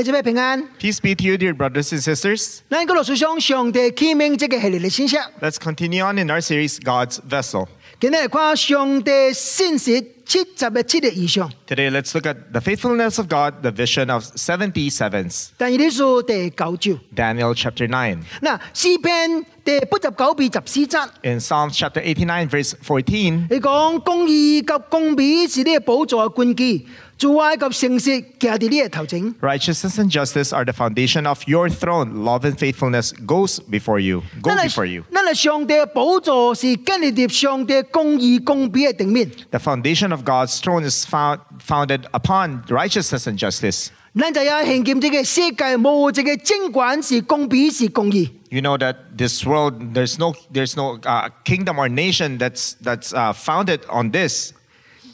系你做咩平安？ Peace be to you, dear brothers and sisters. 咱个老师上上帝起名这个系列嘅信息， Let's continue on in our series, God's Vessel. 今日嚟看上帝信息七十嘅七嘅异象。 Today, let's look at the faithfulness of God, the vision of 70 sevens. 但系呢书第九章， Daniel chapter 9. 嗱诗篇第八十九篇十四节， In Psalms chapter 89, verse 14, 你讲公义及公义是你嘅宝座嘅根基， Righteousness and justice are the foundation of your throne. Love and faithfulness goes before you. Go before you. The foundation of God's throne is found, founded upon righteousness and justice. You know that this world, there's no, there's no uh, kingdom or nation that's that's uh, founded on this.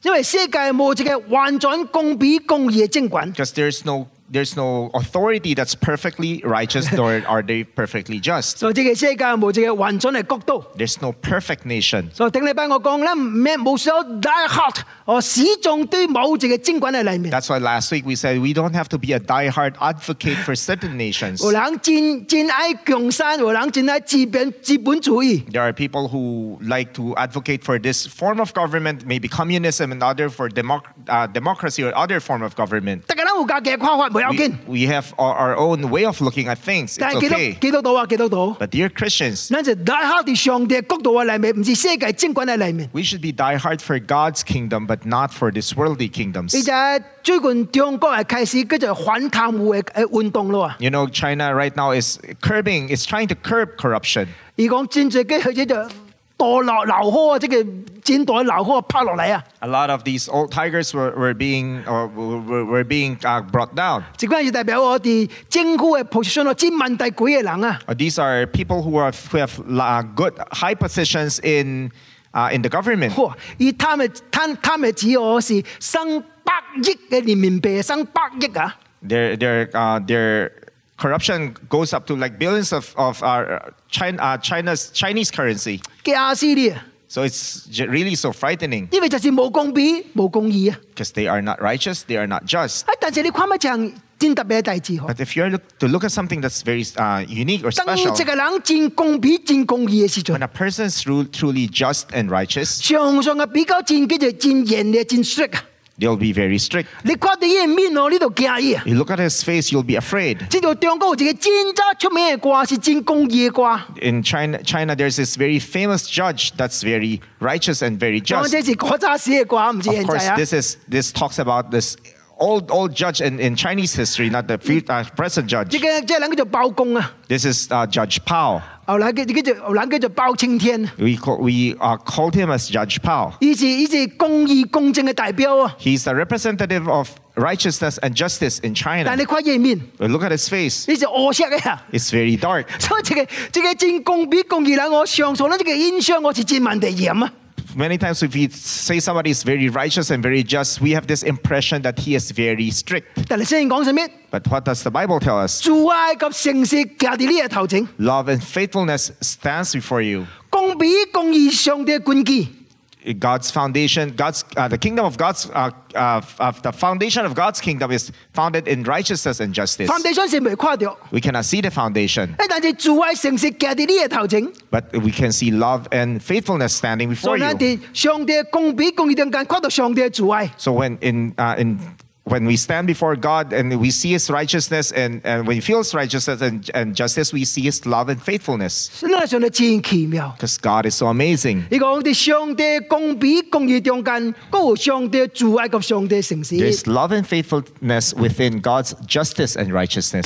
因为世界冇這個完全公平公義嘅政權，because there's no, there's no authority that's perfectly righteous nor are they perfectly just. 所以这个世界冇这个完全嘅国度。 There's no perfect nation. 所以顶礼拜我讲咧，咩冇需要 die hard，我始终对冇这个政权喺里面。 That's why last week we said we don't have to be a die-hard advocate for certain nations. 有人真真爱共产，有人真爱资本资本主义。 There are people who like to advocate for this form of government, maybe communism and other for democ- uh, democracy or other form of government. 大家都有家嘅看法，冇要 We, 紧。 we have our, our own way of looking at things. 但 It's 系基督 okay. 基督徒啊，基督徒， But dear Christians, 咱就 die hard 喺上帝嘅国度嘅里面，唔是世界政权喺里面。 we should be die-hard for God's kingdom, but not for this worldly kingdoms. 而且最近中国系开始叫做反贪污嘅诶运动咯啊！ You know, China right now is curbing, is trying to curb corruption. 而讲战最嘅佢就 堕落流河啊，即系战堕流河拍落嚟啊！ A lot of these old tigers were, were being or were, were being uh, brought down. 即关系代表我哋政府嘅 position 咯，占问题贵嘅人啊！ Uh, these are people who are who have uh, good high positions in uh, in the government. 哇！而贪嘅贪贪嘅指我是生百亿嘅人民币，生百亿啊！ Their their uh, their corruption goes up to like billions of of uh, China, uh, China's Chinese currency. 嘅死你啊！ So it's j- really so frightening 因为就是冇公义、冇公义啊！ because they are not righteous, they are not just. 啊！但是你看乜场真特别嘅大字嗬？ But if you're look, to look at something that's very uh, unique or 当 special, 一个人真公义、真公义嘅时阵 when，a person is tru- truly just and righteous, 常常嘅比较战叫做战严厉、战 strict 啊！ they'll be very strict. 你看到伊嘅面哦，呢度惊伊啊！ You look at his face, you'll be afraid. 知道中国有一个真正出名嘅歌是真公义嘅歌， In China, China, there's this very famous judge that's very righteous and very 讲 just. 这是嗰阵时嘅歌，唔是 Of 现 course, 在啊！ this is this talks about this old old judge in, in Chinese history, not the fe- uh, present 呢 judge. 个即系人叫做包公啊， This is uh, Judge Pao. 後來叫叫做後來叫做包青天，We call, we are called him as Judge Paul。以是以是公義公正嘅代表啊！He's the representative of righteousness and justice in China. 但你看伊嘅面，But look at his face; 呢隻惡色嘅啊！it's very dark. 所以這個這個真公比公義啦，我上訴呢，這個印象我是真問題嚴啊！Many times, if we say somebody is very righteous and very just, we have this impression that he is very strict. 但系圣经讲什么？ But what does the Bible tell us? 做爱及诚实行喺你嘅头前， Love and faithfulness stands before you. 公比公义上帝嘅根基。 God's foundation, God's uh, the kingdom of God's uh, uh, of the foundation of God's kingdom is founded in righteousness and justice. phạm地上是未看到， We cannot see the foundation, 诶，但是做爱诚实行喺你嘅头前， but we can see love and faithfulness standing 所 before 以咱 you. 哋上帝嘅公比公义中间看到上帝嘅做爱。 So when in uh, in when we stand before God and we see His righteousness, and, and when He feels righteousness and, and justice, we see His love and faithfulness. Because God is so amazing. There's love and faithfulness within God's justice and righteousness.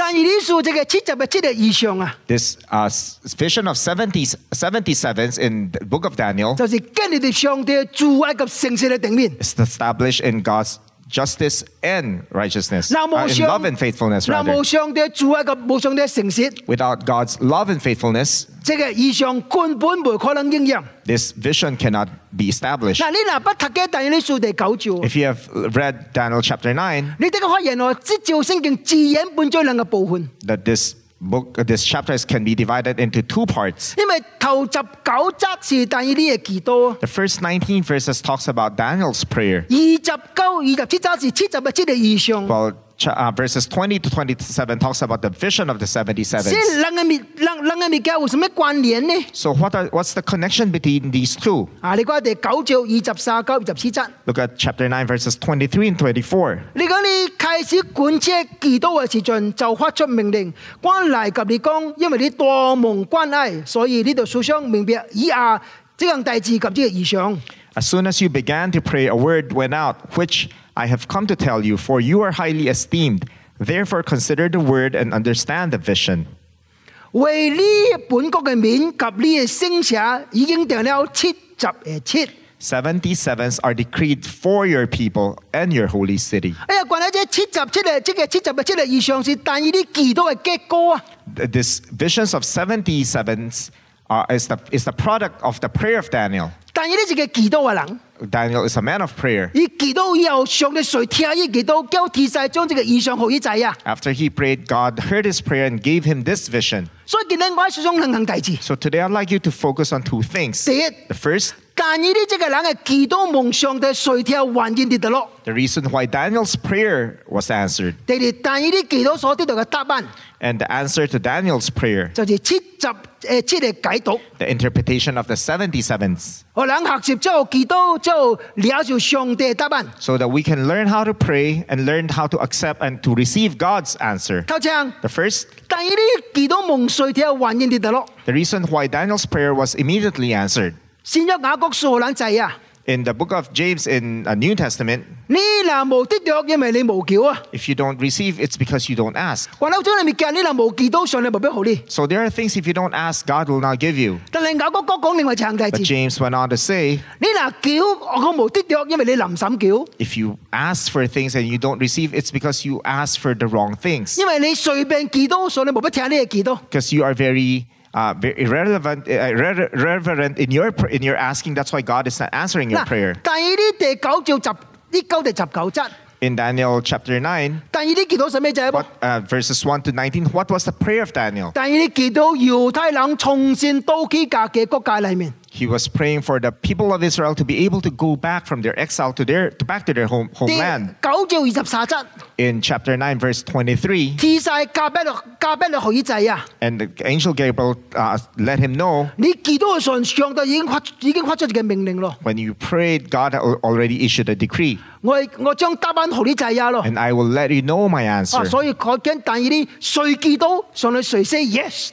This uh, vision of 70, 77s in the book of Daniel is established in God's justice and righteousness, 那 uh, 冇 in 上 love and faithfulness 那 rather. 冇上帝做爱及冇上帝嘅诚实， Without God's love and faithfulness, 这个以上根本冇可能应验。 this vision cannot be established. 嗱，你嗱不读嘅但系呢数第九章。 If you have read Daniel chapter 9, 你哋个发现喎，即照圣经自然本咗两个部分， that this book uh, this chapter can be divided into two parts. The first 19 verses talks about Daniel's prayer. Well, 十九、二十七则是七十嘅七嘅异象。 while cha- uh, verses 20 to 27 talks about the vision of the 77. 即系两个物两两个物件有什么关联呢？ So what are, what's the connection between these two? 啊，你讲第九章二十三九二十四节， Look at chapter 9, verses 23 and 24. 你讲你开始管车祈祷嘅时阵，就发出命令，关嚟及你讲，因为你多蒙关爱，所以呢度书上明白以下这样大字及呢个异象。 As soon as you began to pray, a word went out, which I have come to tell you, for you are highly esteemed. Therefore, consider the word and understand the vision. 为呢本国嘅面及呢嘅声社已经定了七十诶七。 Seventy sevens are decreed for your people and your holy city. 哎呀，关于这七十七嘅即系七十嘅七嘅异象是但以啲祈祷嘅结果啊！ This visions of 77s uh, is, the, is the product of the prayer of Daniel. 但以呢是个祈祷嘅人， Daniel is a man of prayer. 而祈祷以后，上帝谁听伊祈祷，叫天使将这个异象好伊知啊！ After he prayed, God heard his prayer and gave him this vision. 所以今日我喺书中两行大字。 So today I'd like you to focus on two things. 第一， The first, the reason why Daniel's prayer was answered. And the answer to Daniel's prayer. The interpretation of the 77s. So that we can learn how to pray and learn how to accept and to receive God's answer. The first. The reason why Daniel's prayer was immediately answered. 先约雅各书人制啊！ In the book of James in the New Testament, 你嗱无得着，因为你无叫啊！ if you don't receive, it's because you don't ask. 话楼长你咪叫你嗱无祈祷上帝无必好你。 So there are things if you don't ask, God will not give you. 但系雅各哥讲另外一项大 But 字， James went on to say, 你嗱叫我无得着，因为你临审叫， if you ask for things and you don't receive, it's because you ask for the wrong things. 因为你随便祈祷，上帝无必听你嘅祈祷。 Because you are very, uh, very irrelevant, uh, irre- irreverent in your pr- in your asking. That's why God is not answering your prayer. 但系呢第九章十呢九第十九节， In Daniel chapter nine, 但系呢祈祷系咩啫？ what, uh, verses one to nineteen, what was the prayer of Daniel? 但系呢祈祷犹太人重新到佢家嘅国家里面。 He was praying for the people of Israel to be able to go back from their exile to their to back to their home 第 homeland. 九章二十三节， In chapter nine, verse twenty-three, 天使加俾落加俾落许制啊！ and the angel Gabriel uh, let him know 你祈祷嘅时候，上帝已经发已经发出嘅命令咯。 when you prayed, God al- already issued a decree, 我我将答案许你制啊咯。 and I will let you know my 啊， answer. 所以佢惊但系啲谁祈祷，上帝谁 say yes。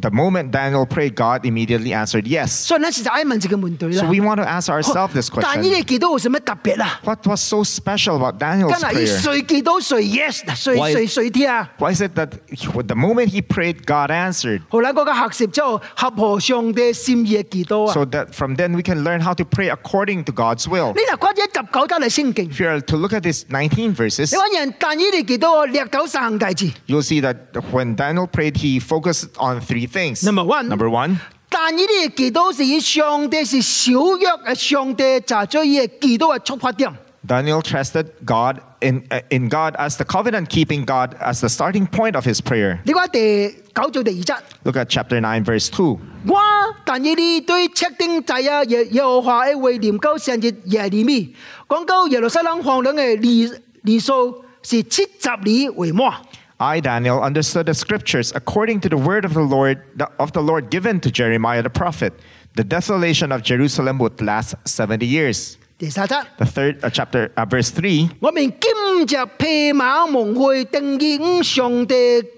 The moment Daniel prayed, God immediately answered yes. 所以呢时就爱问自己问题 So 啦。 we want to ask ourselves this 但系呢 question: 啲祈祷有什么特别啊？ What was so special about Daniel's 跟住 prayer? 谁祈祷谁 yes，谁 Why- 谁谁听啊？ Why is it that he- the moment he prayed, God answered? 后来嗰个学习之后，合乎上帝心意嘅祈祷啊！ So that from then we can learn how to pray according to God's will. 你嗱关咗十九章嚟圣经， If you are to look at these 19 verses, 你揾人但呢啲祈祷略九三行大字。 you'll see that when Daniel prayed, he focused on three things. Number one. Number one, 但呢啲祈祷是以上帝是小约嘅上帝就做呢个祈祷嘅出发点。 Daniel trusted God in, uh, in God as the covenant keeping God as the starting point of his prayer. 你讲第九章第二节。 Look at chapter 9, verse 2. 我但以理对测定制啊耶耶和华嘅为念高圣节耶利米，讲到耶路撒冷荒凉嘅年年数是七十年为末。 I, Daniel, understood the scriptures according to the word of the Lord of the Lord given to Jeremiah the prophet. The desolation of Jerusalem would last 70 years. 第三节， The third uh, chapter, uh, verse 3. 我们今日披马蒙会定义上帝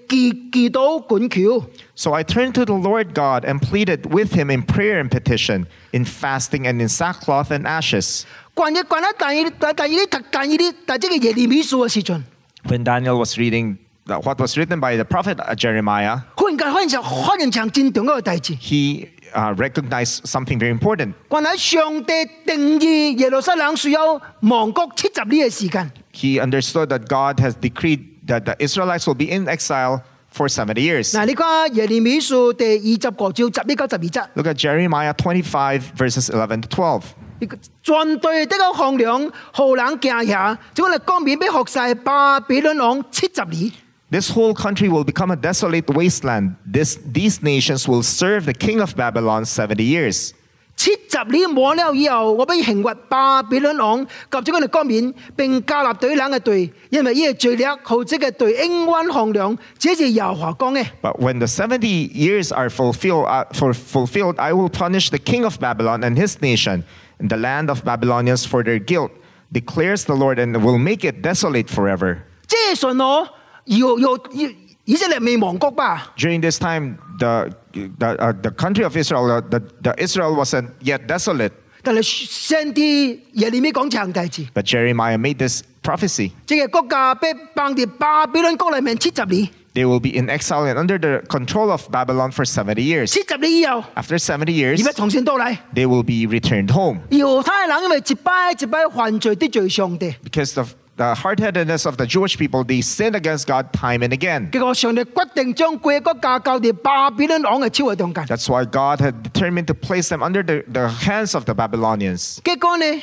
祈祈祷管求。 So I turned to the Lord God and pleaded with him in prayer and petition, in fasting and in sackcloth and ashes. 关于关于但以但但以理但以理但即系耶利米书嘅时阵， When Daniel was reading the- what was written by the prophet uh, Jeremiah, 忽然间忽然间忽然间战动嗰个大字， he uh, recognized something very important. 关于上帝定义耶路撒冷需要亡国七十年嘅时间。 He understood that God has decreed that the Israelites will be in exile for 70 years. 嗱，你讲耶利米书第二十个章十一九十二节， Look at Jeremiah 25, verses 11 to 12. 呢个全队的个荒凉，好冷惊吓，就嚟江面俾学晒巴比伦王七十年。 This whole country will become a desolate wasteland. This, these nations will serve the king of Babylon 70 years. 七十年满了以后，我必刑罚巴比伦王及咗佢哋冠冕，并加纳对冷嘅罪，因为呢个罪孽好积嘅对应允衡量，这是耶和华讲嘅。 But when the 70 years are fulfilled, uh, for fulfilled, I will punish the king of Babylon and his nation and the land of Babylonians for their guilt, declares the Lord, and will make it desolate forever. 即系信我， 要要要以色列未亡国吧？ During this time, the, the, uh, the country of Israel, uh, the, the Israel wasn't yet desolate, 但系先啲耶利米讲长大字， but Jeremiah made this prophecy. 即系国家被绑喺巴比伦国里面七十年， They will be in exile and under the control of Babylon for 70 years. 七十年以后， After 70而 years, 家重新到嚟。 they will be returned home 犹太人因为一摆一摆犯罪得罪上帝， because of the hard-headedness of the Jewish people. They sinned against God time and again. 结果上帝决定将佢嘅国家交喺巴比伦王嘅手嘅中间。 That's why God had determined to place them under the, the hands of the Babylonians. 结果呢，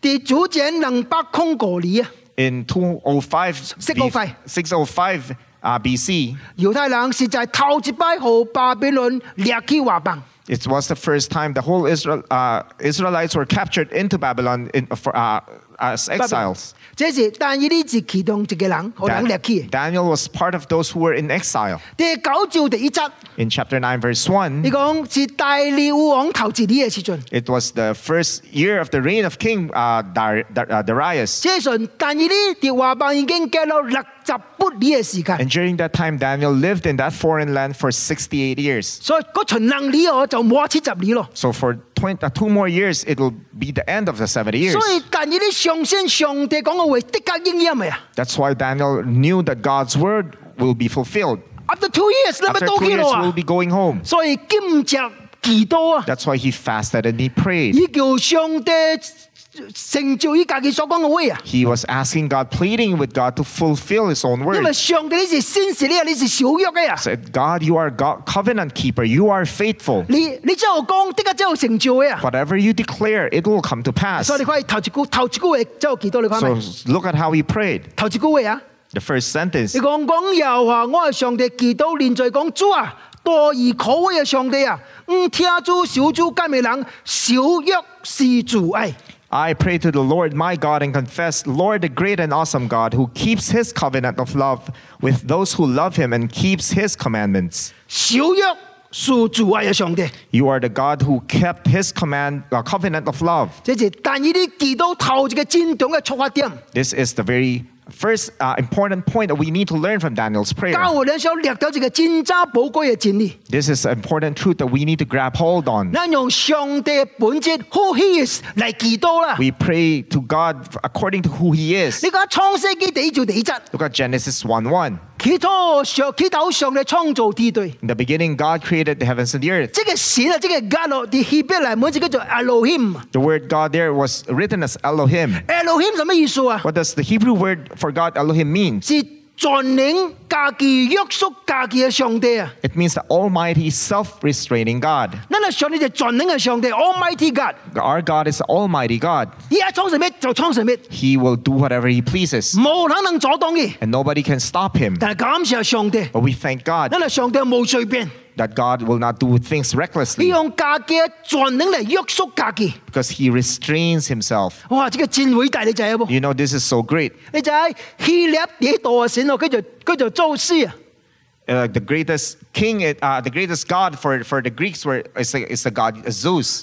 第主前两百空个年啊， In 205 605. 605 uh, BC, 犹太人实在头一摆和巴比伦掠去华邦。 it was the first time the whole Israel, uh, Israelites were captured into Babylon in, for, uh, as exiles. 这是但以理是其中一个人，可能 Dan- 掠去嘅。 Daniel was part of those who were in exile. 第九章第一节， In chapter 9, verse 1, 你讲是大利乌王头一年嘅时阵， it was the first year of the reign of King uh, Dar- Dar- uh, Darius. 这阵但以理喺华邦已经隔咗六十八年嘅时间， And during that time, Daniel lived in that foreign land for 68 years. 所以嗰场能力我就冇七十年咯。 So for 20, uh, two more years, it will be the end of the 70 years. 所以但以理相信上帝讲嘅话的确应验咪啊 That's why Daniel knew that God's word will be fulfilled. ？After two years，你咪 After 到 two 去 years, 咯 we'll 啊！ be going home. 所以兼着祈祷啊， That's why he fasted and he prayed. 以叫上帝 成就伊家己所講嘅話啊！He was asking God, pleading with God to fulfill his own word. 因为上帝你是先是你啊，你是小約嘅啊！Said, God, you are God, covenant keeper. You are faithful. 你你之後講，的確之後成就嘅啊！Whatever you declare, it will come to pass. 所以你可以頭一句頭一句話之後祈禱，你看 So？look at how he prayed. 頭一句話啊！The first sentence. 你講講又話我係上帝祈禱，連在講主啊，多而可畏嘅上帝啊！唔聽主小主間美人，小約是主愛。I pray to the Lord my God and confess, Lord, the great and awesome God, who keeps his covenant of love with those who love him and keeps his commandments. You are the God who kept his command, uh, covenant of love. This is the very First uh, important point that we need to learn from Daniel's prayer. This is an important truth that we need to grab hold on. We pray to God according to who He is. Look at Genesis 1 1. 祈祷上祈祷上帝创造天地。 In the beginning, God created the heavens and the earth. 即个神啊，即个 God 咯，啲希伯来文字叫做 Elohim。 The word God there was written as Elohim. Elohim 系乜意思啊？ What does the Hebrew word for God, Elohim, mean? It means the Almighty self restraining God. Almighty God. Our God is Almighty God. He will do whatever He pleases. And nobody can stop Him. But we thank God that God will not do things recklessly. Because he restrains himself. You know, this is so great. Uh, the greatest king, uh, the greatest god for, for the Greeks were, is, the, is the god Zeus.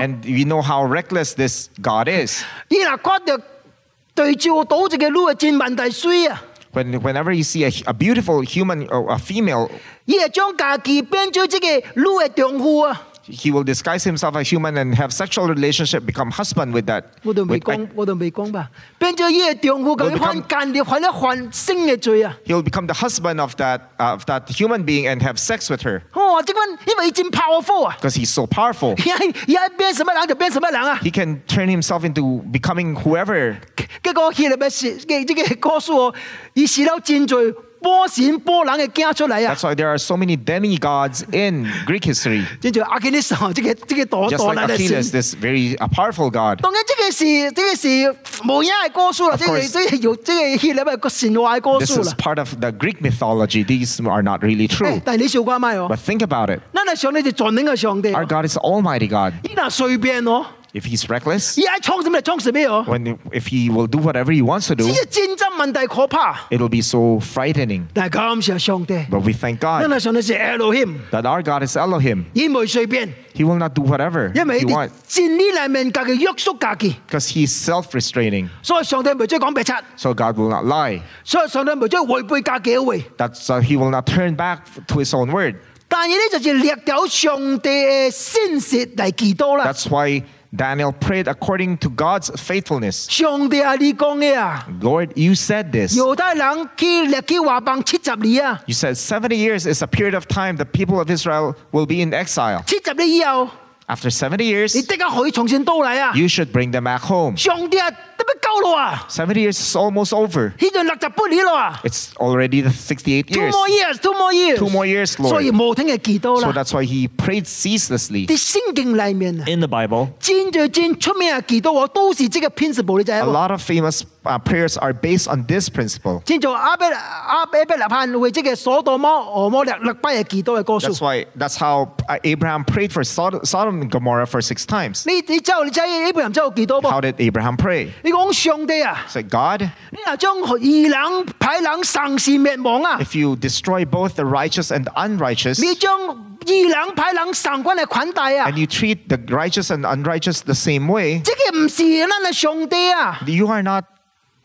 And you know how reckless this god is 伊若看到对照到一个女嘅真万大水啊！ When, whenever you see a, a beautiful human or a female, 伊系将家己变做这个女嘅丈夫啊！ he will disguise himself as human and have sexual relationship, become husband with that. 我都未 with- 讲，我都未讲吧。变做伊嘅丈夫，咁 Will 犯 become- 奸嘅，犯一犯性嘅罪啊！ He'll become the husband of that, uh, of that human being and have sex with her 哦，即款因为伊真 powerful 啊！ because he's so powerful. 而家而家变什么人就变什么人啊！ He can turn himself into becoming whoever. 结果希腊嘅事嘅这个告诉我，伊死了真罪， 波神波人嘅惊出嚟啊！ That's why there are so many demigods in Greek history. 正像阿基里斯哦，即个即个躲 Just 躲 like 嚟嘅 Achilles, 神。 this very uh, powerful god. 当然，这个是这个是无影嘅歌书啦， Of 即系 course 即系有即系希腊嘅个神话嘅歌 This 书 is 啦。 part of the Greek mythology. These are not really 诶 true. 但系你笑关咪哦？ But think about it. 咱系上帝就全能嘅上帝哦， Our God is Almighty God. 伊若随便哦， If He's reckless, 伊爱创什么就创什么哦。 when if He will do whatever He wants to 只 do, 系战争问题可怕， it'll be so frightening. 但系感谢上帝， But we thank 咱 God 系上帝是 Elohim， that our God is Elohim. 伊唔会随便， He will not do whatever 因为 He 伊哋 wants 战呢里面家己约束家己， because He's self-restraining. 所以上帝唔会再讲白贼， So God will not lie. 所以上帝唔会再违背家己嘅话。 That's uh, He will not turn back to His own word. 但系呢就是掠掉上帝嘅信息嚟祈祷啦。 That's why Daniel prayed according to God's faithfulness. 上帝啊，你讲嘅啊， Lord, you said this. 犹太人去掠去华邦七十年啊， You said 70 years is a period of time the people of Israel will be in exile. 七十年以后， After 70你 years, 即刻可以重新到嚟啊！ you should bring them back home. 上帝啊，得不够咯啊！ 70 years is almost over. 呢度六十八年咯啊 It's already the 68 ！Two years. more years，two more years， Two more years, Lord. 所以无停嘅祈祷 So 啦。 that's why he prayed ceaselessly. 啲圣经里面啊， In the Bible, 真最真出名嘅祈祷我都是这个 principle，你就 a 系 lot of famous uh, prayers are based on this principle. That's why that's how uh, Abraham prayed for Sodom and Gomorrah for six times. How did Abraham pray? Say, God, if you destroy both the righteous and the unrighteous, and you treat the righteous and unrighteous the same way, you are not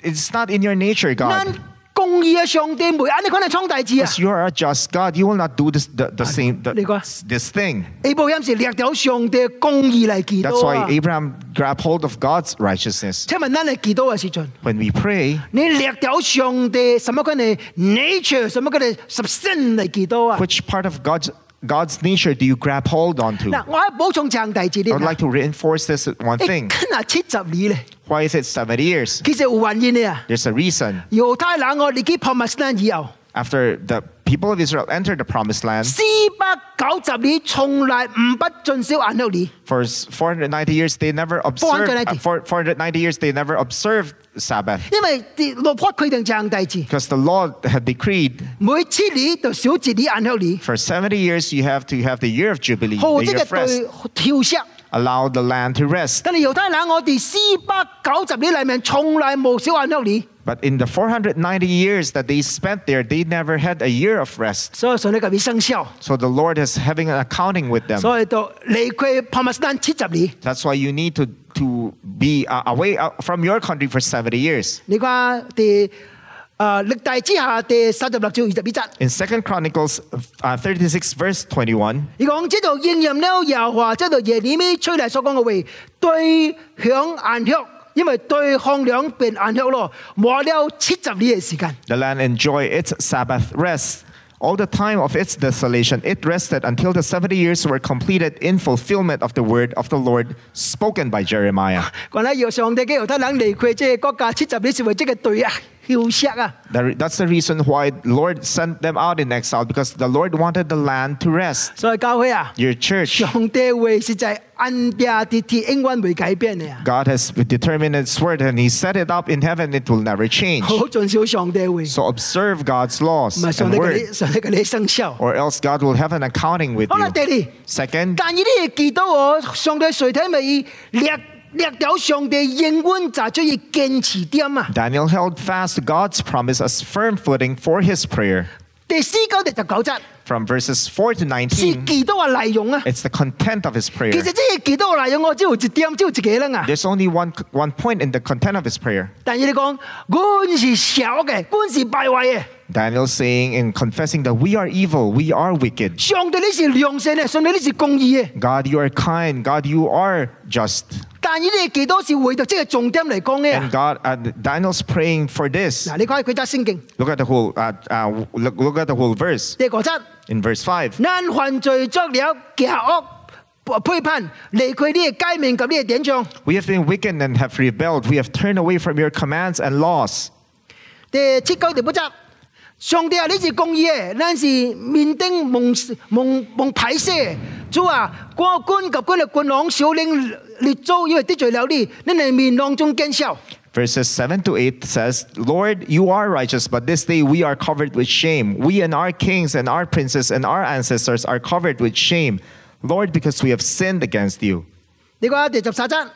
it's not in your nature, 咱 God. 公义嘅上帝唔会安尼款嚟创大志啊！ Because you are a just God. You will not do this the, the same the, 你讲。 this thing. 阿布音是掠掉上帝嘅公义嚟祈 That's 祷 why 啊！ Abraham grabbed hold of God's righteousness. 请问咱嚟祈祷嘅时阵， When we pray, 你掠掉上帝什么款嘅 nature，什么款嘅 substance 嚟祈祷啊？ which part of God's God's nature do you grab hold onto? 嗱，我喺补充长大字 I 啲 would。like to reinforce this one 诶， thing. 跟啊七十年咧， Why is it 70 years? 其实有原因嘅啊！ There's a reason. 犹太人我离开 Palestine 以后， After the people of Israel entered the promised land, 四百九十年从来唔不遵守安息日。 for 490 years they never observed 490. uh, for 490 years they never observed Sabbath 因为啲律法规定这样大字， because the law had decreed 每七年就少一年安息日， for 70 years you have to have the year of jubilee, 好 the 这 year 个 of rest, 对调息。 allow the land to rest. 但系犹太人我哋四百九十年里面从来冇少安息日， But in the 490 years that they spent there, they never had a year of rest. 所以上帝特别生效， So the Lord is having an accounting with them. 所以就离开 Palestine 七十年。 That's why you need to, to be uh, away uh, from your country for 70 years. 你看第诶历代之下第三十六章二十一节， In 2 Chronicles uh, 36, verse 21, 你讲这度应验了耶和华这度耶利米吹嚟所讲嘅话，对响安息，因为对向两边安息咯，磨了七十年嘅时间。 the land enjoyed its Sabbath rest. All the time of its desolation, it rested until the 70 years were completed in fulfillment of the word of the Lord spoken by Jeremiah. 讲咧要上帝嘅犹太人离开这个国家七十年是为这个对啊休息啊。 That- That's the reason why the Lord sent them out in exile because the Lord wanted the land to rest. 所以教会啊， Your church, 上帝会实在按定啲铁永远会改变嘅啊， God has determined its word and He set it up in heaven, it will never change. 好好尽少上帝会，唔 So observe God's laws 系上 and 帝嘅 word, 你上帝嘅你生效。 or else God will have an accounting with 好啦， you. 第二。 Second, 但系呢啲见到我上帝垂体咪掠 掠掉上帝应允就出去坚持点啊！ Daniel held fast to God's promise as firm footing for his prayer. 第四九第十九节 From verses 4 to 是 19, 几多嘅内容啊？ it's the content of his 其 prayer. 实即系几多嘅内容，我只有一点，只有一个啦啊！ There's only one, one point in the content of his prayer. 但系你讲，我是小嘅，我是败坏嘅， Daniel saying and confessing that we are evil, we are wicked. 上帝你是良善嘅，上帝你是公义嘅。 God, you are kind. God, you are just. 但係呢啲幾多是為到即係重點嚟講嘅 And 啊！God, uh, Daniel's praying for this. 嗱，你睇佢揸聖經 Look at the whole, uh, uh, look, look at the whole verse 第個節，in verse five. 因犯罪作了邪惡背叛，離開呢個誡命及呢個典章。We have been wicked and have rebelled. We have turned away from your commands and laws. 第七九第八節，上帝啊，你是公義嘅，咱是面頂蒙蒙蒙排泄。主啊，官官及官嘅君王、小领列祖，因为得罪了你，你系面囊中见笑。 Verses 7 to 8 says, Lord, you are righteous, but this day we are covered with shame. We and our kings and our princes and our ancestors are covered with shame. Lord, because we have sinned against you. 你讲第十三节，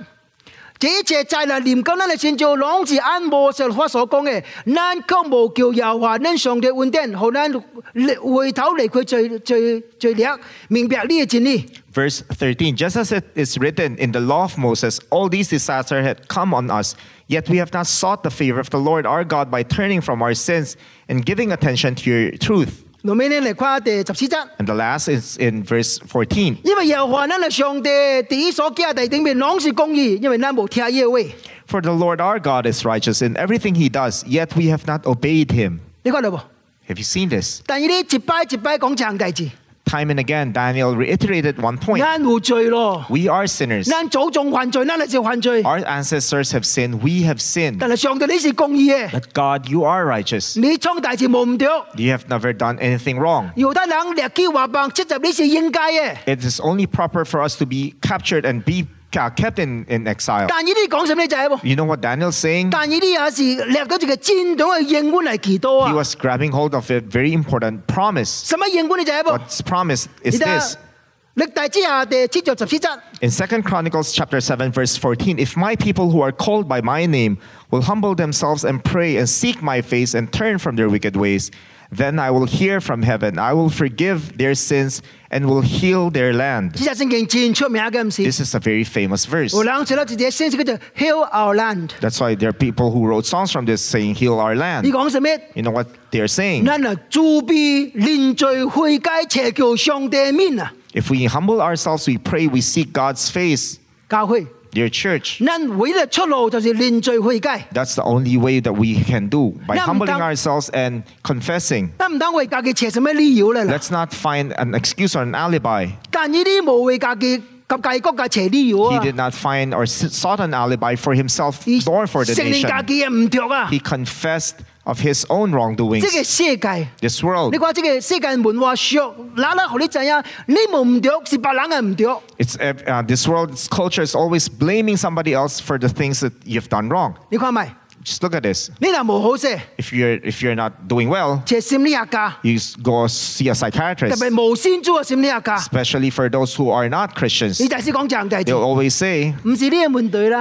这一切灾难临到咱嘅先祖，拢是按摩西法所讲嘅，咱却无叫耶和华咱上帝恩典，互咱回头离开罪罪罪孽，明白呢个真理。 Verse 13 Just as it is written in the law of Moses, all these disasters had come on us, yet we have not sought the favor of the Lord our God by turning from our sins and giving attention to your truth. 后面呢嚟看第十四节。 And the last is in verse 14. 因为耶和华咱系上帝，第一所加地顶面拢是公义，因为咱无听耶话。 For the Lord our God is righteous in everything he does, yet we have not obeyed him. 你看到无？ Have you seen this? 但系呢一摆一摆讲这样代志， Time and again, Daniel reiterated one point. 咱有罪咯， We are sinners. 咱祖宗犯罪，咱系就犯罪。 Our ancestors have sinned. We have sinned. 但系上帝你是公义嘅， But God, you are righteous. 你创大事无唔对。 You have never done anything wrong. 犹太人掠去话棒，七十你是应该嘅。 It is only proper for us to be captured and be uh, kept in, in exile. 但系呢讲什么就系喎？ You know what Daniel's saying? 但系呢也是掠到一个战党嘅应允嚟祈祷 He 啊！ was grabbing hold of a very important promise. 什么应允呢就系喎？ What's promise 你 is 睇 this. 历代之下第七章十四节。 In 2 Chronicles chapter 7 verse 14, if my people who are called by my name will humble themselves and pray and seek my face and turn from their wicked ways, Then I will hear from heaven. I will forgive their sins and will heal their land. This is a very famous verse. That's why there are people who wrote songs from this saying, Heal our land. You know what they're saying? If we humble ourselves, we pray, we seek God's face. Dear church, that's the only way that we can do by humbling ourselves and confessing. Let's not find an excuse or an alibi. He did not find or sought an alibi for himself nor for the nation. He confessed of his own wrongdoings. 这个世界， This world, 你讲这个世界文化上，哪哪互你知影？你冇唔对，是别人嘅唔对。 it's ev- uh, this world's culture is always blaming somebody else for the things that you've done wrong. 你看咪？ just look at this. If you're if you're not doing well, you go see a psychiatrist. Especially for those who are not Christians. They always say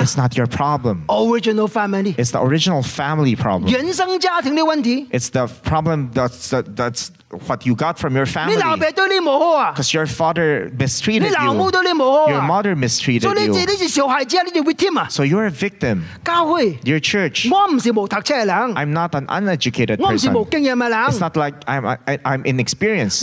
it's not your problem. Original family. It's the original family problem. It's the problem that's that's what you got from your family. Because your father mistreated you. Your mother mistreated you. So you're a victim. Your church. I'm not an uneducated person. It's not like I'm, I, I'm inexperienced.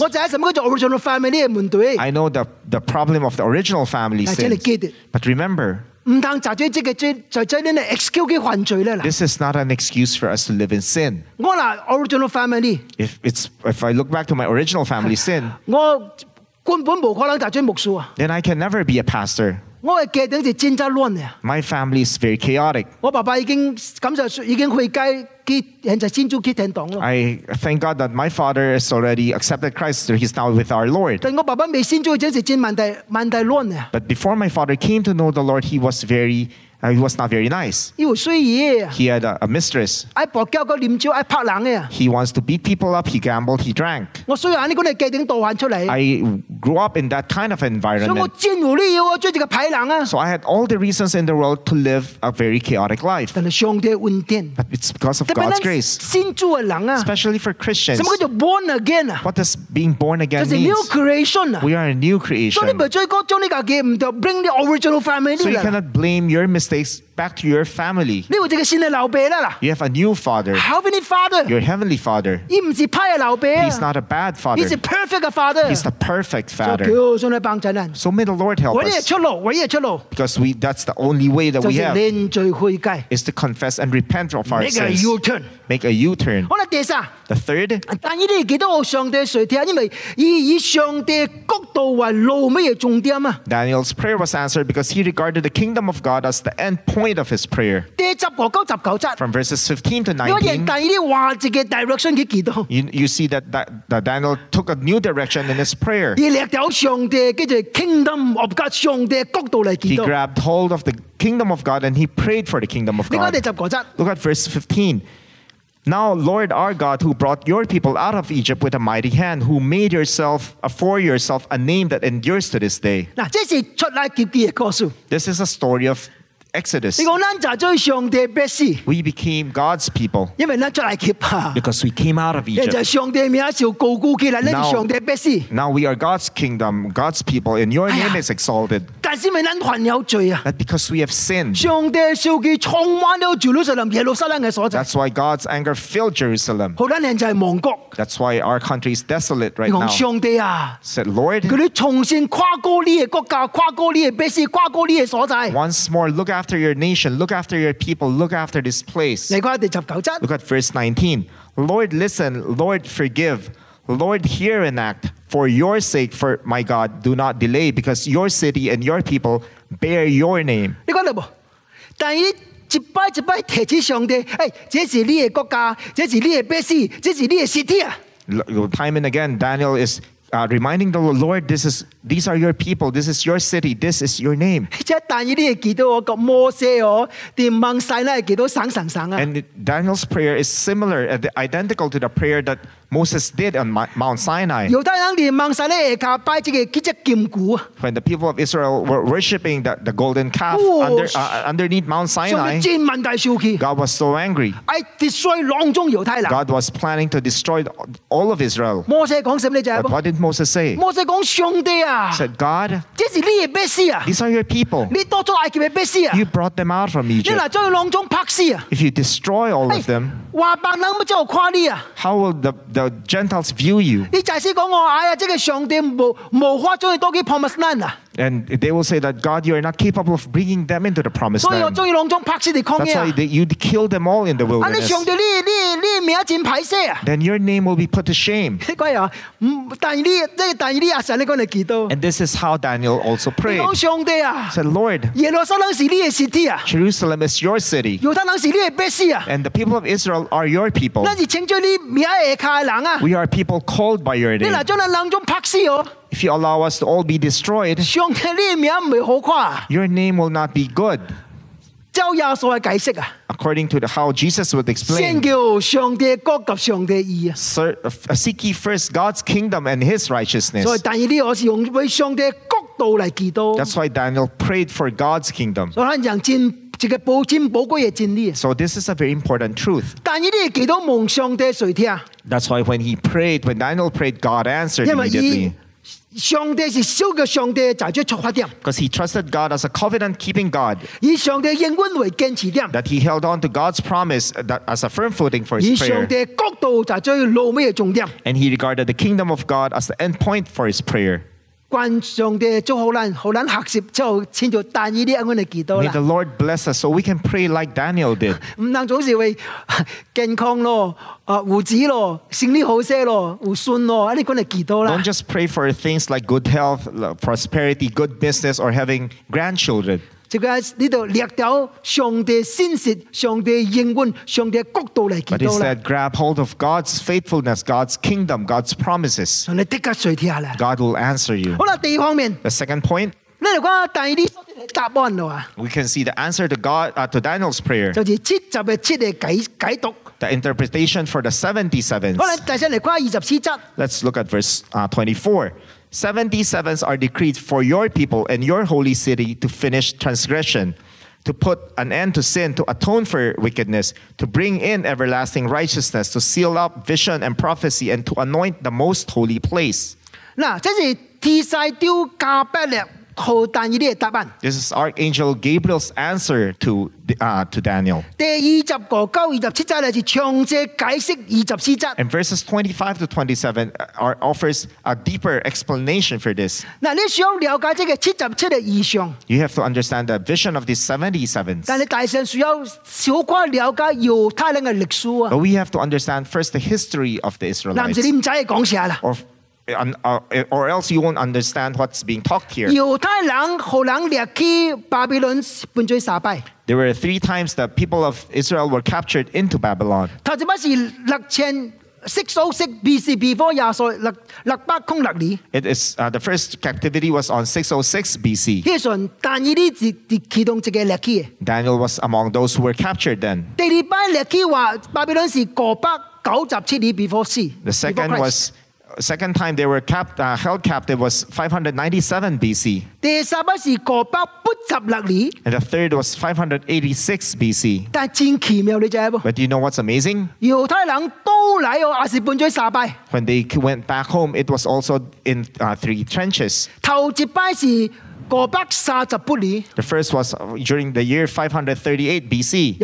I know the, the problem of the original family sins. But remember, 唔通就咗这个最就将你嘅 excuse 嘅犯罪咧啦。 this is not an excuse for us to live in sin. 我嗱 original family， If, it's, if I look back to my original family sin, 我根本冇可能就咗牧师啊。 then I can never be a pastor. 我嘅家庭就战争乱啊！ My family is very chaotic. 我爸爸已经咁就已经去街去现在先做去天堂咯。 I thank God that my father has already accepted Christ. so He's now with our Lord. 但我爸爸未先做嗰阵时战问题问题乱啊！ But before my father came to know the Lord, he was very, uh, he was not very nice. 要衰嘢啊！ He had a, a mistress. 爱搏交个念招爱拍人嘅啊！ He wants to beat people up. He gambled. He drank. 我虽然呢个系家庭导喊出嚟， I grew up in that kind of 所以我 environment. 战无理由我追住个排人啊！ So I had all the reasons in the world to live a very chaotic life. 但系上帝恩典， But it's because of 特别 God's 系 grace, 先做嘅人啊！ especially for Christians. 什么叫做 born again 啊？ What does being born 就 again 是 new means? creation 啊！ We are a new 所以你 creation. 咪最高将呢个嘅唔就 bring the original family So you 啦。 cannot blame your mistakes back to your family. 呢个就系先系老爸啦啦 You have a new father, ，Heavenly Father， your heavenly father. 而唔是派嘅老爸啊 He's not a bad ，He's a father. perfect 嘅 Father。 He's the perfect fatter. 叫上嚟帮衬人。 So may the Lord help 唯一嘅 us 出路，唯一嘅出路 because we that's the only way that 就 we 是 have 认罪悔改 is to confess and repent of our ，make a sins. U turn。 Make a U-turn. 好啦，第三。 The third, 但呢啲几多个上帝垂听，因为以以上帝角度为路乜嘢重点啊？ Daniel's prayer was answered because he regarded the kingdom of God as the end point of his prayer. 第十个九十九节， From verses 15 to 因为 19, 第啲话字嘅 direction 佢见到， you, you see that, that, that Daniel took a new direction in his prayer. 而掠到上帝跟住 kingdom of God 上帝角度嚟 He 见到。 grabbed hold of the kingdom of God and he prayed for the kingdom of 你讲第 God. 十个节， Look at verse 15. Now, Lord our God, who brought your people out of Egypt with a mighty hand, who made yourself uh, for yourself a name that endures to this day. 嗱，这是出埃及记嘅故事。 This is a story of Exodus, we became God's people. because we came out of Egypt. Now, now we are God's kingdom, God's people, and your name is exalted. But because we have sinned. That's why God's anger filled Jerusalem. That's why our country is desolate right now. Said, Lord, once more look after your nation, look after your people, look after this place. 你讲第十九节， Look at verse 19. Lord, listen. Lord, forgive. Lord, hear and act. For your sake, for my God, do not delay, because your city and your people bear your name. 你讲到冇？但系一摆一摆提起上帝，诶，这是呢个国家，这是呢个百姓，这是呢个实体啊！ L- Time and again, Daniel is uh, reminding the Lord, this is, these are your people, this is your city, this is your name. 即系但系呢个见到我个摩西哦，连孟西咧见到省省省啊！ And it- Daniel's prayer is similar, uh, identical to the prayer that Moses did on Mount Sinai. When the people of Israel were worshiping the, the golden calf oh, under, uh, uh, underneath Mount Sinai, God was so angry. God was planning to destroy all of Israel. But what did Moses say? He said, God, these are your people. You brought them out from Egypt. If you destroy all of them, how will the, the Gentiles view you? 你就系讲我哎呀，即系上帝无无法将佢多几 promise land 啊！ And they will say that, God, you are not capable of bringing them into the promised 所以我 land. 将要两宗拍死嚟抗 That's 议 why 啊！ they, you killed them all in the 啊！你 wilderness. 上帝呢呢呢名战排射啊！ Then your name will be put to shame. 你讲啊，唔但系呢即系但系呢阿神你讲嚟祈祷， And this is how Daniel also 你 prayed. 讲上帝啊 He，said, Lord, 耶路撒冷是呢个实体啊， Jerusalem is your city, 犹太人是呢个百姓啊， and the people of Israel are your people. 咱是称咗呢名下卡 We are people called by your name. If you allow us to all be destroyed, your name will not be good. According to the, how Jesus would explain, uh, seek ye first God's kingdom and his righteousness. That's why Daniel prayed for God's kingdom. 所以可能战一个宝战宝贵嘅真理。 So this is a very important truth. 但呢啲祈祷蒙上帝垂听， That's why when he prayed, when Daniel prayed, God answered 因为 immediately. 以上帝是小嘅上帝就系最出发点， Because he trusted God as a covenant keeping God, 以上帝应允为坚持点， that he held on to God's promise that as a firm footing for 以 his 上 prayer. 帝角度就系最路尾嘅重点。 And he regarded the kingdom of God as the end point for his prayer. 关上帝做好难，好难学习之后，先做但呢啲我哋祈祷 May the 啦。 Lord bless us so we can pray like Daniel did. 唔能总是为健康咯，啊护子咯，生理好些咯，护孙咯，呢啲嚟祈祷啦 Don't。just pray for things like good health, prosperity, good business, or having grandchildren. 就喺呢度掠到上帝先实、上帝应允、上帝角度嚟祈 But 祷啦。 instead, grab hold of God's faithfulness, God's kingdom, God's promises. 上帝的确垂听啦。 God will answer you. 好啦，第二方面， The second point, 呢度讲第二啲答案咯啊， we can see the answer to God uh, to Daniel's prayer, 就是七集嘅七嘅解解读。 the interpretation for the 77s. 好啦，第三嚟讲二十四节， Let's look at verse uh, 24. 77s are decreed for your people and your holy city to finish transgression, to put an end to sin, to atone for wickedness, to bring in everlasting righteousness, to seal up vision and prophecy, and to anoint the most holy place. 嗱，即是提晒丢加百列 好但以理嘅答案。 This is Archangel Gabriel's answer to uh, to Daniel. And verses 25 to 27 uh, are, offers a deeper explanation for this. You have to understand the vision of these 77s. But we have to understand first the history of the Israelites. Or uh, or else you won't understand what's being talked here. There were three times the people of Israel were captured into Babylon. It is uh, the first captivity was on 606 BC. Daniel was among those who were captured then. The second was second time they were cap, uh, held captive was 597 BC. 第三笔是个百八十六年， And the third was 586 BC. 但系真奇妙你知冇？ But do you know what's amazing? 犹太人都嚟哦，也是本罪沙拜。 When they went back home, it was also in uh, three trenches. 头一班是个百三十八年， The first was uh, during the year 538 BC.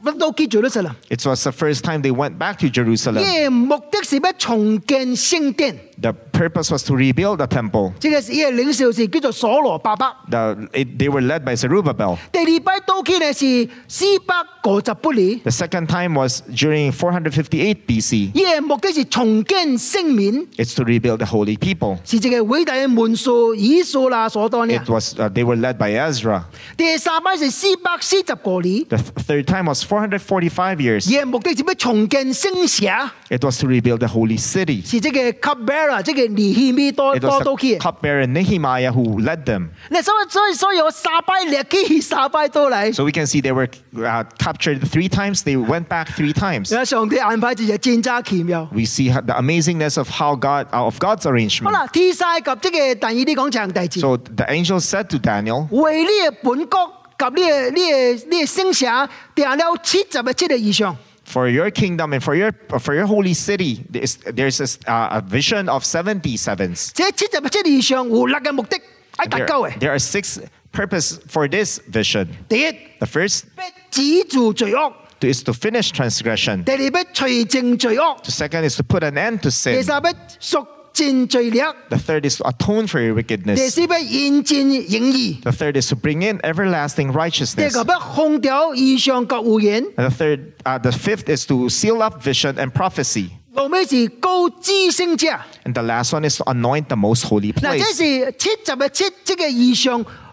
犹太人头一班都都记住咗实啦。 It was the first time they went back to Jerusalem. 耶目的是要重建圣殿， The purpose was to rebuild the temple. 这个是耶领袖是叫做所罗巴伯。 The, it, they were led by Zerubbabel. 第二班都记呢是四百五十八年， The second time was during 458 BC. 耶目的是重建圣面， It's to rebuild the holy people. 是这个伟大嘅门数以数啦所当呢 It。was uh, they were led by Ezra. 第三班是四百四十个年， The th- third time was 445 years. 耶目的是要重建圣社， It was to rebuild the holy city. 是这个 cupbearer，这个尼希米多 It 多 was 都 the 去。 cupbearer Nehemiah who led them. 嗱，所以所以所以我三班列去三班都嚟。 So we can see they were uh, captured three times. They went back three times. 有上帝安排就系真真奇妙。 We see how- the amazingness of how God uh, of God's 好 arrangement. 啦，天晒及即个第二啲讲长弟子， So the angel said to Daniel, 为呢个本国 及呢个呢个呢个圣社定了七十个七嘅异象。 "For your kingdom and for your for your holy city, there's, there's a, uh, a vision of 77s. 这七十个七嘅异象有六个目的，系达 There, 够嘅。 there are six purpose for this vision. 第一， The first 要止住罪恶； is to finish transgression. 第二，要除净罪恶； The second is to put an end to 第 sin. 三，要赎 尽罪孽； The third is to atone for your 第 wickedness. 四，要引进正义； The third is to bring in everlasting 第 righteousness. 五，要空调异象及预言； And the third, uh, the fifth is to seal up vision and prophecy. 后尾是高知圣者。 And the last one is to anoint the most holy 嗱，这 place. 是七十个七即个异象，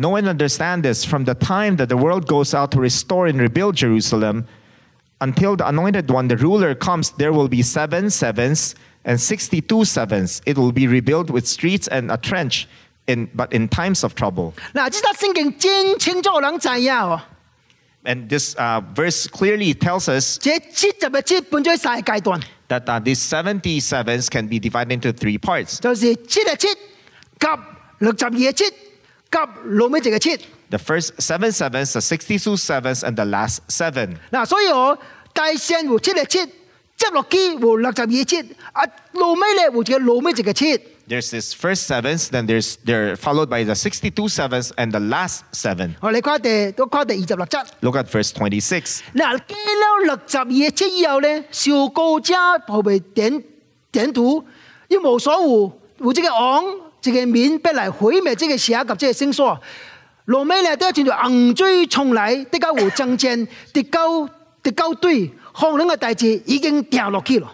你讲呢度知影哦，呢度明白，当出令重建、重新建造耶路撒冷，跌高受告者嘅信，有七十嘅七及六十二嘅七，多啲艰难嘅信，耶路撒冷连写带好，必重新建造起嚟。 no one understand this from the time that the world goes out to restore and rebuild Jerusalem until the anointed one, the ruler, comes, there will be seven sevens and 62 sevens. It will be rebuilt with streets and a trench, in, but in times of trouble. 嗱，呢则圣经真清楚人知影哦， And this uh, verse clearly tells us 这七十嘅七本咗三个阶段， that uh, these 77s can be divided into three parts. 就是七嘅七及六十二嘅七及老尾一个七。 The first seven sevens, the 62 sevens, and the last seven. 嗱，所以我大声有七个七，接落去有六十二个七，啊老尾咧有一个老尾一个七。 There's this first sevens, then there's they're followed by the 62 sevens and the last seven. 我哋看第，我看第二十六节。 Look at verse 26. 嗱，记了六十二个七以后咧，受告者后边点点图，一无所有，有这个昂， 这个面必嚟毁灭这个社及这个圣所。老尾咧都系转到硬追重嚟，啲交有争战，啲交啲交对，可能嘅大字已经掉落去咯。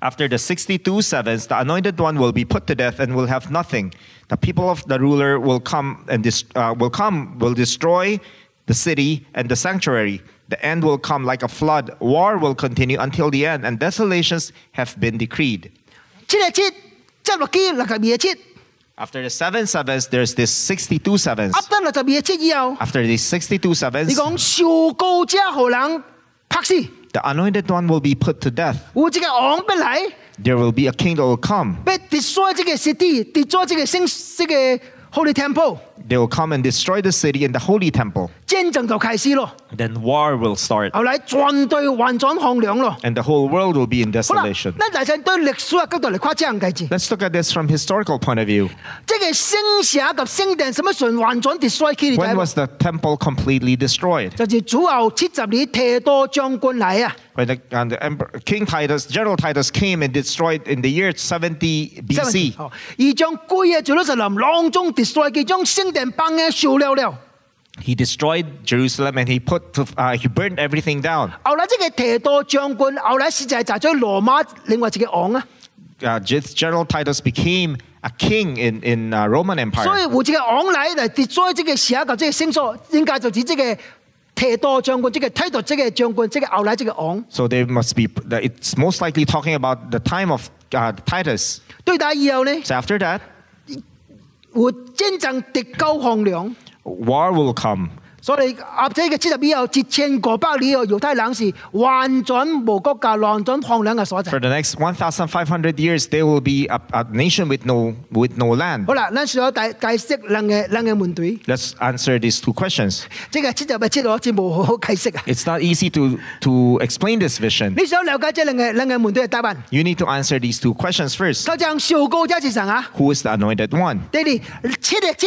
After the 62 sevens, the anointed one will be put to death and will have nothing. The people of the ruler will come and dis- uh, will come will destroy the city and the sanctuary. The end will come like a flood. War will continue until the end, and desolations have been decreed. 七个七，接落去六十二个七。 After the seven sevens, there's this 62 sevens. 噏得六十二嘅七以后， After these 62你 sevens, 讲受膏者何人拍死？ the anointed one will be put to death. 有一个王不嚟， There will be a king that will come. 要 destroy 这个 city，destroy 这个圣这个 Holy Temple， They will come and destroy the city and the holy temple. 战争就开始咯。 Then war will start. 后来全队hoàn全荒凉咯。 And the whole world will be in 好啦， desolation. 咱大阵对历史嘅角度嚟夸张计字， Let's look at this from historical point of view. 即系圣社及圣殿什么顺完全 destroy 起 When 嚟， was the temple completely destroyed? 就是主后七十年提多将军嚟啊。 When the, and the emperor, King Titus, General Titus came and destroyed in the year 70 BC. 哦而将贵嘅耶路撒冷囊中 destroy，佢将圣殿 崩嘅烧了了。 He destroyed Jerusalem and he put to, uh, he burned everything down. 后来即系提多将军，后来实际就系咗罗马另外一个王啊。 Uh, Ge- General Titus became a king in, in uh, Roman 所以 Empire. 有一个王嚟嚟 destroy 这个社及这个圣所，应该就指这个提多将军，这个提多这个将军，这个后来这个王。 So they must be, it's most likely talking about the time of uh, Titus. 对打以后呢， So after that, 我真正提高风量。所以合体嘅七十以后，一千五百年后，犹太人是完全无国家、完全荒凉嘅所在 For。the next 1,500 years, there will be a, a nation with no, with no land. 好啦，咱需要解解释两个两个问题。 Let's answer these two questions. 即系七十嘅七我真冇好好解释啊！ It's not easy to, to explain this vision. 你想了解这两个两个问题嘅答案？ You need to answer these two questions first. 就像受膏者是神啊！ Who is the anointed one? 第二七嘅七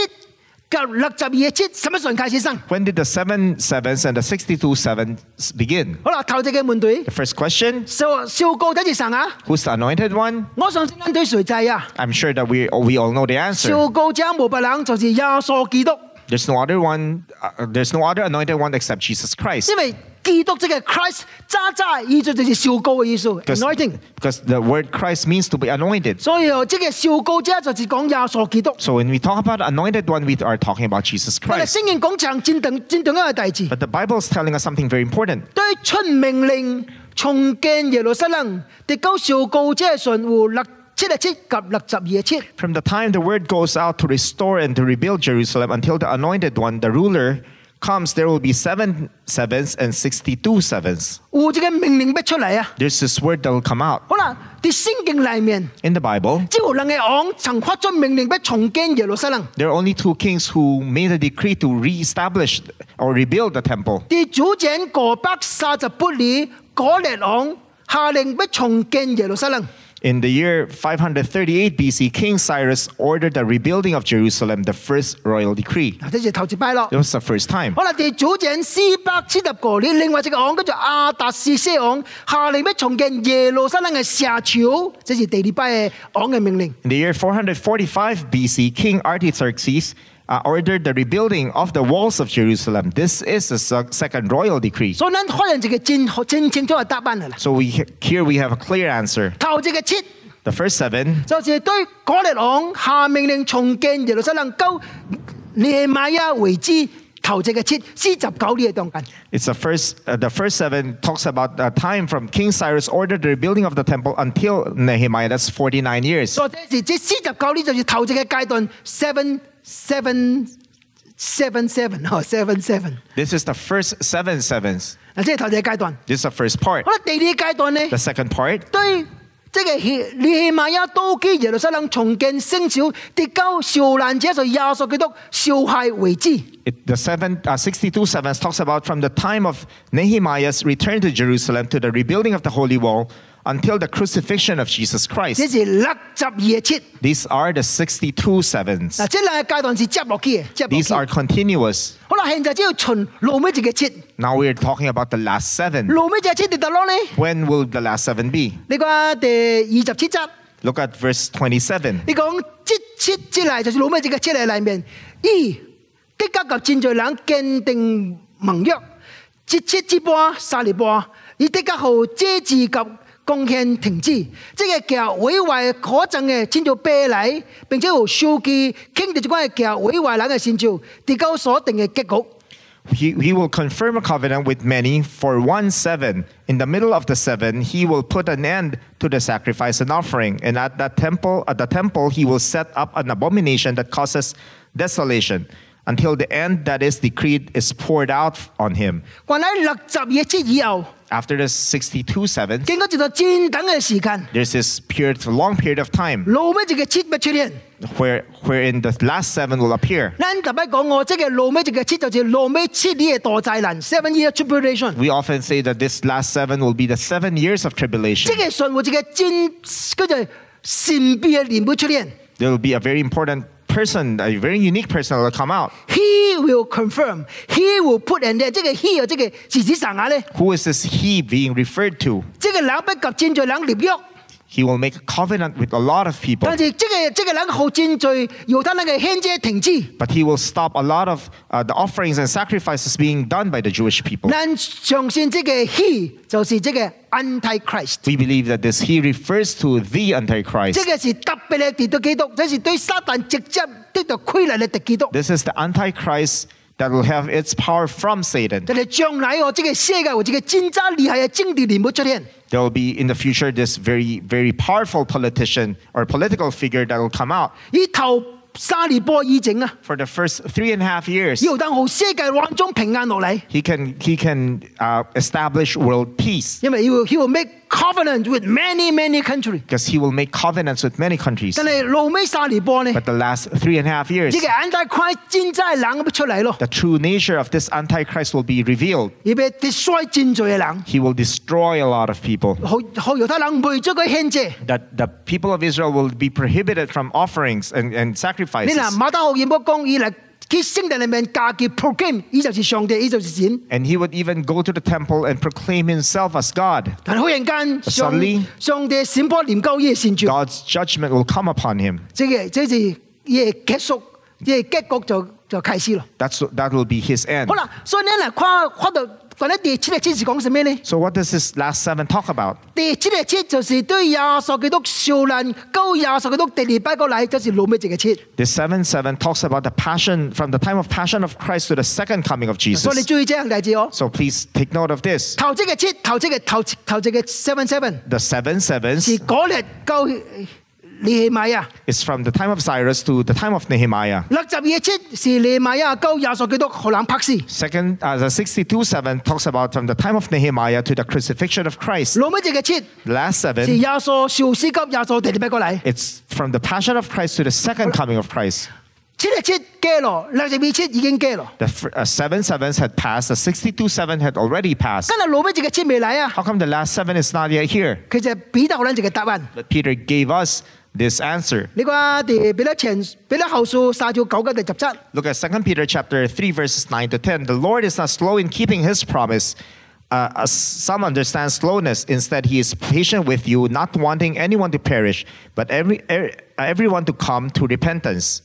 When did the seven sevens and the 62 sevens begin? 好啦，头一个问题， The first question 受受膏者是神啊！ Who's the anointed one? 我相信咱对谁制啊？ I'm sure that we, we all know the answer. 受膏者无别人，就是耶稣基督， There's no other one, uh, there's no other anointed one except Jesus Christ. 因为 基督即系 Christ，渣渣意思就是受膏嘅意思 Because, ，anointing。 because the word Christ means to be anointed. 所以哦，即个受膏者就是讲耶稣基督。 So when we talk about anointed one, we are talking about Jesus 我哋 Christ. 圣经讲长战等战等一个大字， But the Bible is telling us something very important. 对出命令重建耶路撒冷，地高受膏者顺乎六七嘅七及六十二嘅七。 From the time the word goes out to restore and to rebuild Jerusalem until the anointed one, the ruler, comes, there will be seven sevens and 62 sevens. 有一个命令要出嚟啊！ There's this word that will come out. 好啦，啲圣经里面， In the Bible, 只有两个王曾发出命令要重建耶路撒冷。 there are only two kings who made a decree to reestablish or rebuild the temple. 啲主前过百三十八年，嗰列王下令要重建耶路撒冷。 In the year 538 BC, King Cyrus ordered the rebuilding of Jerusalem, the first royal decree. 嗱，呢就头一摆咯 It。was the first time. 好啦，第主前四百七十个年，另外一个王叫做亚达士西王，下令要重建耶路撒冷嘅石桥，这是第二摆嘅王嘅命令。 In the year 445 BC, King Artaxerxes uh, ordered the rebuilding of the walls of Jerusalem. This is the se- second royal decree. 所以咱可能一个真真清楚嘅答案嚟啦。 So we here we have a clear answer. 头一个七 The first seven 就是对嗰列王下命令重建耶路撒冷，到尼玛亚为止。头一个七四十九年嘅当间。 It's the first. Uh, the first seven talks about the time from King Cyrus ordered the rebuilding of the temple until Nehemiah. That's forty-nine years. 所以这是这四十九年就是头一个阶段，seven seven seven seven 哦，seven seven， This is the first seven sevens. 嗱，即系头一个阶段。 This is the first part. 好啦，第二个阶段呢？ The second part 对，即系希尼希玛亚都基耶路撒冷重建圣朝，跌交受难者就耶稣基督受害为止。 It, the seven, uh, 62 sevens talks about from the time of Nehemiah's return to Jerusalem to the rebuilding of the holy wall until the crucifixion of Jesus 这 Christ. 是六十二嘅七。 These are the 62 sevens. 嗱，这两个阶段是接落去嘅，接落 These are 去。 continuous. 好啦，现在只要循路尾一个七， Now we're talking about the last seven. 路尾一个七跌到咯呢？ When will the last seven be? 你讲第二十七节， Look at verse 27. 你讲即七之嚟就是路尾一个七嚟里面，咦，的家及战罪人坚定盟约，节七之半三年半，以的家号遮治及 贡献停止，即系其实毁坏可憎嘅先做啤礼，并且有数据倾到一关嘅其实毁坏人嘅先兆，跌交所定嘅结局。 He, he will confirm a covenant with many for one seven. In the middle of the seven, he will put an end to the sacrifice and offering. And at that temple, at the temple, he will set up an abomination that causes desolation until the end that is decreed is poured out on him. 关喺六十夜节以后， After the 62 sevens, 经过一个战等嘅时间， there's this period, long period of time 路尾一个节要出现。 where, wherein the last seven will appear. 咱特别讲我即系路尾一个节，就是路尾七年嘅大灾难 （seven year tribulation）。 We often say that this last seven will be the seven years of tribulation. 即系顺活一个真嗰个神秘嘅人会出现。 There will be a very important person, a very unique person that will come out. He will confirm. He will put in there。即系 he 即系字子神下咧， Who is this he being referred to? 即系人不及战罪人立约。 He will make a covenant with a lot of people, 但是即系即系人好战罪，由他那个献祭停止。 but he will stop a lot of uh, the offerings and sacrifices being done by the Jewish people. 咱相信即个 he 就是即个 Antichrist。 We believe that this he refers to the Antichrist. 即个是特别嘅敌对基督，这是对撒旦直接得到亏嚟嘅敌基督。 This is the Antichrist that will have its power from Satan. 但系将来我即个世界有一个真真厉害嘅政治人物出现， There will be in the future this very, very powerful politician or political figure that will come out. 三年波以整啊， For the first three and a half years, 要等好世界当中平安落嚟， he can he can uh, establish world peace 因为 he will he will make covenant with many many country。 because he will make covenants with many countries. 但系路尾三年波呢， But the last three and a half years, 呢个 Antichrist 真真系冷咁出嚟咯， the true nature of this Antichrist will be revealed. 而被 destroy 战罪嘅人， He will destroy a lot of people. 好好由他人为咗佢献祭。 That the people of Israel will be prohibited from offerings and, and 你 sacrifices. 嗱马太学院冇讲，以嚟佢圣殿里面架结 proclaim，呢就是上帝，呢就是神。 And he would even go to the temple and proclaim himself as God. 但系忽然间，上 Suddenly- 上帝闪波念高耶善住， God's judgment will come upon him. 即系即系嘢结束，嘢结局就就开始咯。 That's that will be his end. 好啦，所以呢嗱，跨跨到 或者第七日节是讲什么呢？ So what does this last seven talk about? 第七日节就是对耶稣基督受难，高耶稣基督第二拜个礼，就是老尾这个节。 This seven seven talks about the passion from the time of passion of Christ to the second coming of 所以你 Jesus. 注意这样例子哦。 So please take note of this. 头这个节，头这个头头这个 seven seven The seven 是 sevens 嗰日高 尼希米亚。 is from the time of Cyrus to the time of Nehemiah. 六十二节是尼希米亚高耶稣基督荷兰拍死。 Second, uh, the 62 7 talks about from the time of Nehemiah to the crucifixion of Christ. 老尾这个节 The last 是 seven, 耶稣受死及耶稣第二拜个礼。 it's from the passion of Christ to the second coming of Christ. 七日节过咯，六十二节已经过咯。 The fir- uh, seven sevens had passed, the 62 7 had already passed. 今日老尾这个节未嚟啊！ How come the last seven is not yet here? 其实彼得可能这个答案。 But Peter gave us this answer. Look at 2 Peter chapter 3 verses 9 to 10. The Lord is not slow in keeping his promise. Uh, uh, some understand slowness. Instead, he is patient with you, not wanting anyone to perish, but every, er, everyone to come to repentance.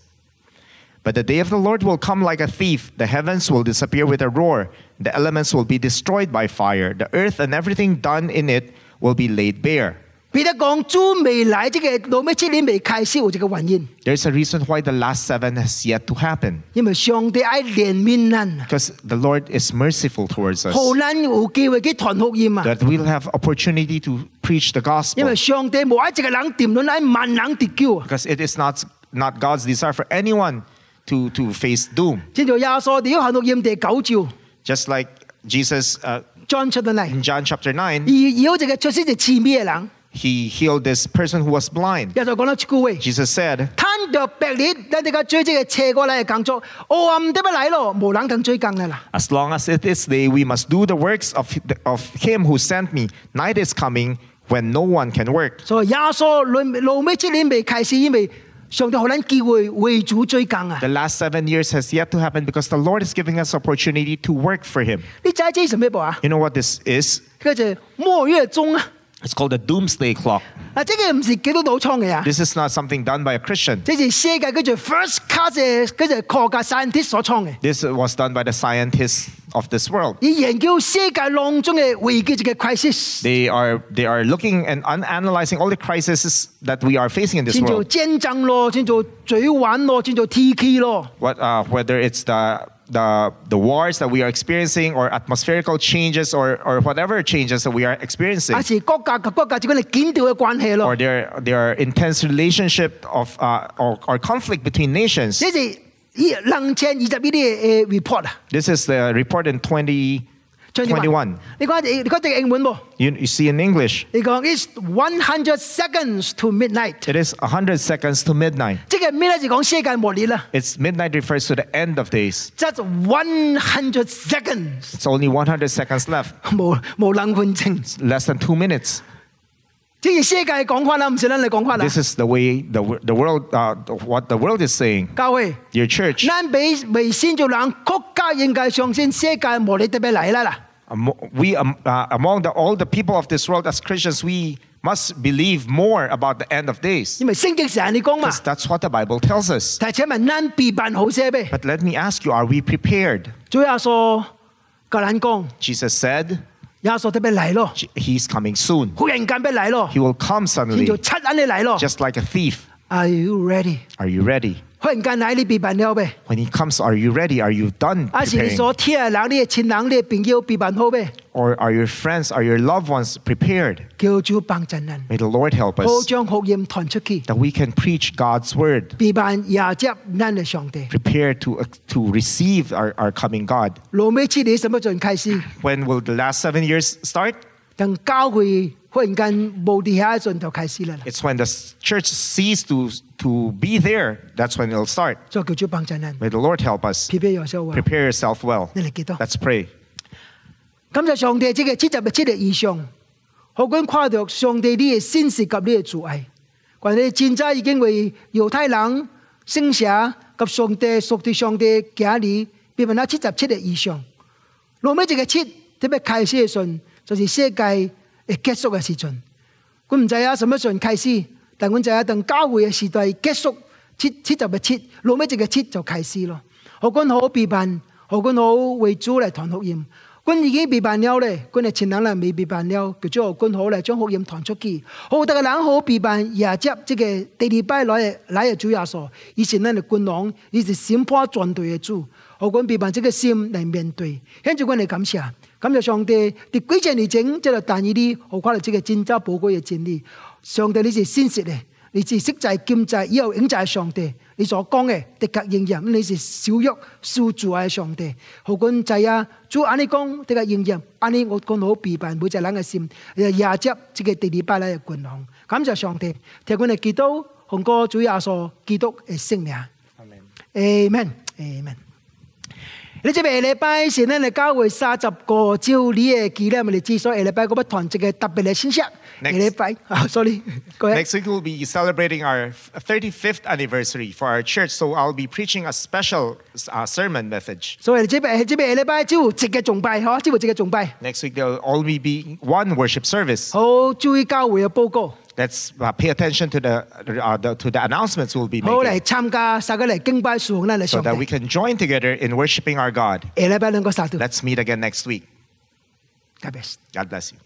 But the day of the Lord will come like a thief. The heavens will disappear with a roar. The elements will be destroyed by fire. The earth and everything done in it will be laid bare 彼得讲主未来，这个老尾七年未开始有这个原因， There's a reason why the last seven has yet to happen. 因为上帝爱怜悯人， Because the Lord is merciful towards us. 好难有机会去传福音啊！ that we'll have opportunity to preach the 因 gospel 为上帝冇爱一个人掂论爱万人得救啊！ because it is not not God's desire for anyone to to face doom 正如耶稣哋要行录音第九章 just like Jesus uh, John 出到嚟， in John chapter 9而有一个出生就痴迷嘅人， he healed this person who was blind 耶稣讲到一句话。 Jesus said 摊着白日，你哋嘅追这个斜过嚟嘅工作，我暗得不嚟咯，无人等追更嘅啦。 as long as it is day we must do the works of of him who sent me night is coming when no one can work 所以耶稣路路尾七年未开始，因为上帝好撚机会为主追更啊 the！last 7 years has yet to happen because the Lord is giving us opportunity to work for him 你知唔知系咩噃啊？ you know what this is 佢就末月钟啊！ it's called the doomsday clock 啊，这个唔是基督徒创嘅啊！ this is not something done by a Christian 这是世界叫做 first class 嘅嗰只科学 scientist 所创嘅， This was done by the scientists of this world. 以研究世界当中嘅危机嘅 crisis， They are they are looking and un- analyzing all the crises that we are facing in this 先做 world. 战争咯，先做罪玩咯，先做 TK 咯。 What uh, whether it's the the, the wars that we are experiencing or atmospherical changes or, or whatever changes that we are experiencing. 还是国家及国家之间嘅紧调嘅关系咯 or。there, there are intense relationship of uh, or, or conflict between nations. 呢是以两千二十呢啲嘅 report 啊， This is the report in 2021. 你讲你讲只英文喎， You, you see in English, 你讲 is one hundred seconds to midnight， it is 100 seconds to midnight. 即系咩咧？就讲世界末日啦。 It's midnight refers to the end of days. Just one hundred seconds， It's only 100 seconds left, 无无两分钟。 less than two minutes. 即系世界讲法啦，唔是咱嚟讲法啦。 This is the way the, wo- the world, uh, what the world is saying. 教会， Your church, 咱俾未先做人国家应该相信世界末日特别嚟啦啦。 amo- we um, uh, among the, all the people of this world as Christians, we must believe more about the end of days. 因为圣经成日你讲嘛 Because，that's what the Bible tells us. 但系请问咱备办好些咩？ But let me ask you, are we prepared? 主耶稣教咱讲， Jesus said 耶稣特别嚟咯， J- he's coming soon. 忽然间别嚟咯 He，will come 先 suddenly, 做七眼你嚟咯。 just like a thief. Are you ready？ Are you ready? 忽然间嚟你备办了咩？ When he comes, are you ready? Are you done 啊是你 preparing? 所听嘅人，你嘅亲人，你嘅朋友备办好咩？ Or are your friends, are your loved ones prepared? 叫主帮阵人， May the Lord help 好 us 将福音传出去， that we can preach God's word, 备办也接咱嘅上帝。 prepared to, uh, to receive our, our coming God. 罗尾次你什么阵开始？ When will the last seven years start? 等教会 忽然間冇地下一陣就開始啦。It's when the church cease to, to be there. That's when it'll start. 所以叫主幫陣人，May the Lord help us. 撇撇有手話。Prepare yourself well. 你嚟記多。Let's pray. 感謝上帝，即個七十嘅七日以上，好觀跨到上帝呢嘅先事及呢嘅主愛。關於戰爭已經為猶太人聖社及上帝屬地上帝家裏，變為那七十七日以上。落尾一個七特別開始嘅陣，就是世界嘅结束嘅时阵，我唔知啊，什么时候开始？但我知啊，等教会嘅时代结束，七七就咪七，落尾一个七就开始咯。何君好陪伴，何君好为主嚟传福音。君已经陪伴了咧，君嘅前两人未陪伴了，叫做何君好嚟将福音传出去。好多嘅人好陪伴，也接这个第二拜来来嘅主耶稣，伊是咱嘅君王，伊是审判全队嘅主，何君陪伴即个心嚟面对，现在君嚟感谢。感謝上帝。啲幾隻年整，即个但以啲好快樂這個戰爭寶貴嘅真理。上帝你是先説嘅，你是識在兼在，以後永在上帝。你所講嘅的確應驗，你是小約受主嘅上帝。何君仔啊，主安尼講的確應驗，安尼我講好備辦每隻人嘅心，也接即個第二拜嚟嘅君王。感謝上帝，聽佢哋祈禱，紅歌主耶穌基督嘅聖名。Amen. Amen。Amen。你這邊禮拜是咱嚟教會三十個照理嘅紀念，我哋之所以下禮拜嗰筆團值嘅特別嘅信息。Next 禮拜啊，sorry，各位。Next week we'll be celebrating our 35th anniversary for our church, so I'll be preaching a special uh, sermon message. 所以這邊這邊禮拜只有直嘅崇拜，嗬，只有直嘅崇拜。Next week there'll only be one worship service. 好注意教會嘅報告，Let's uh, pay attention to the, uh, the to the announcements we'll be making. So that we can join together in worshiping our God. Let's meet again next week. God bless. God bless you.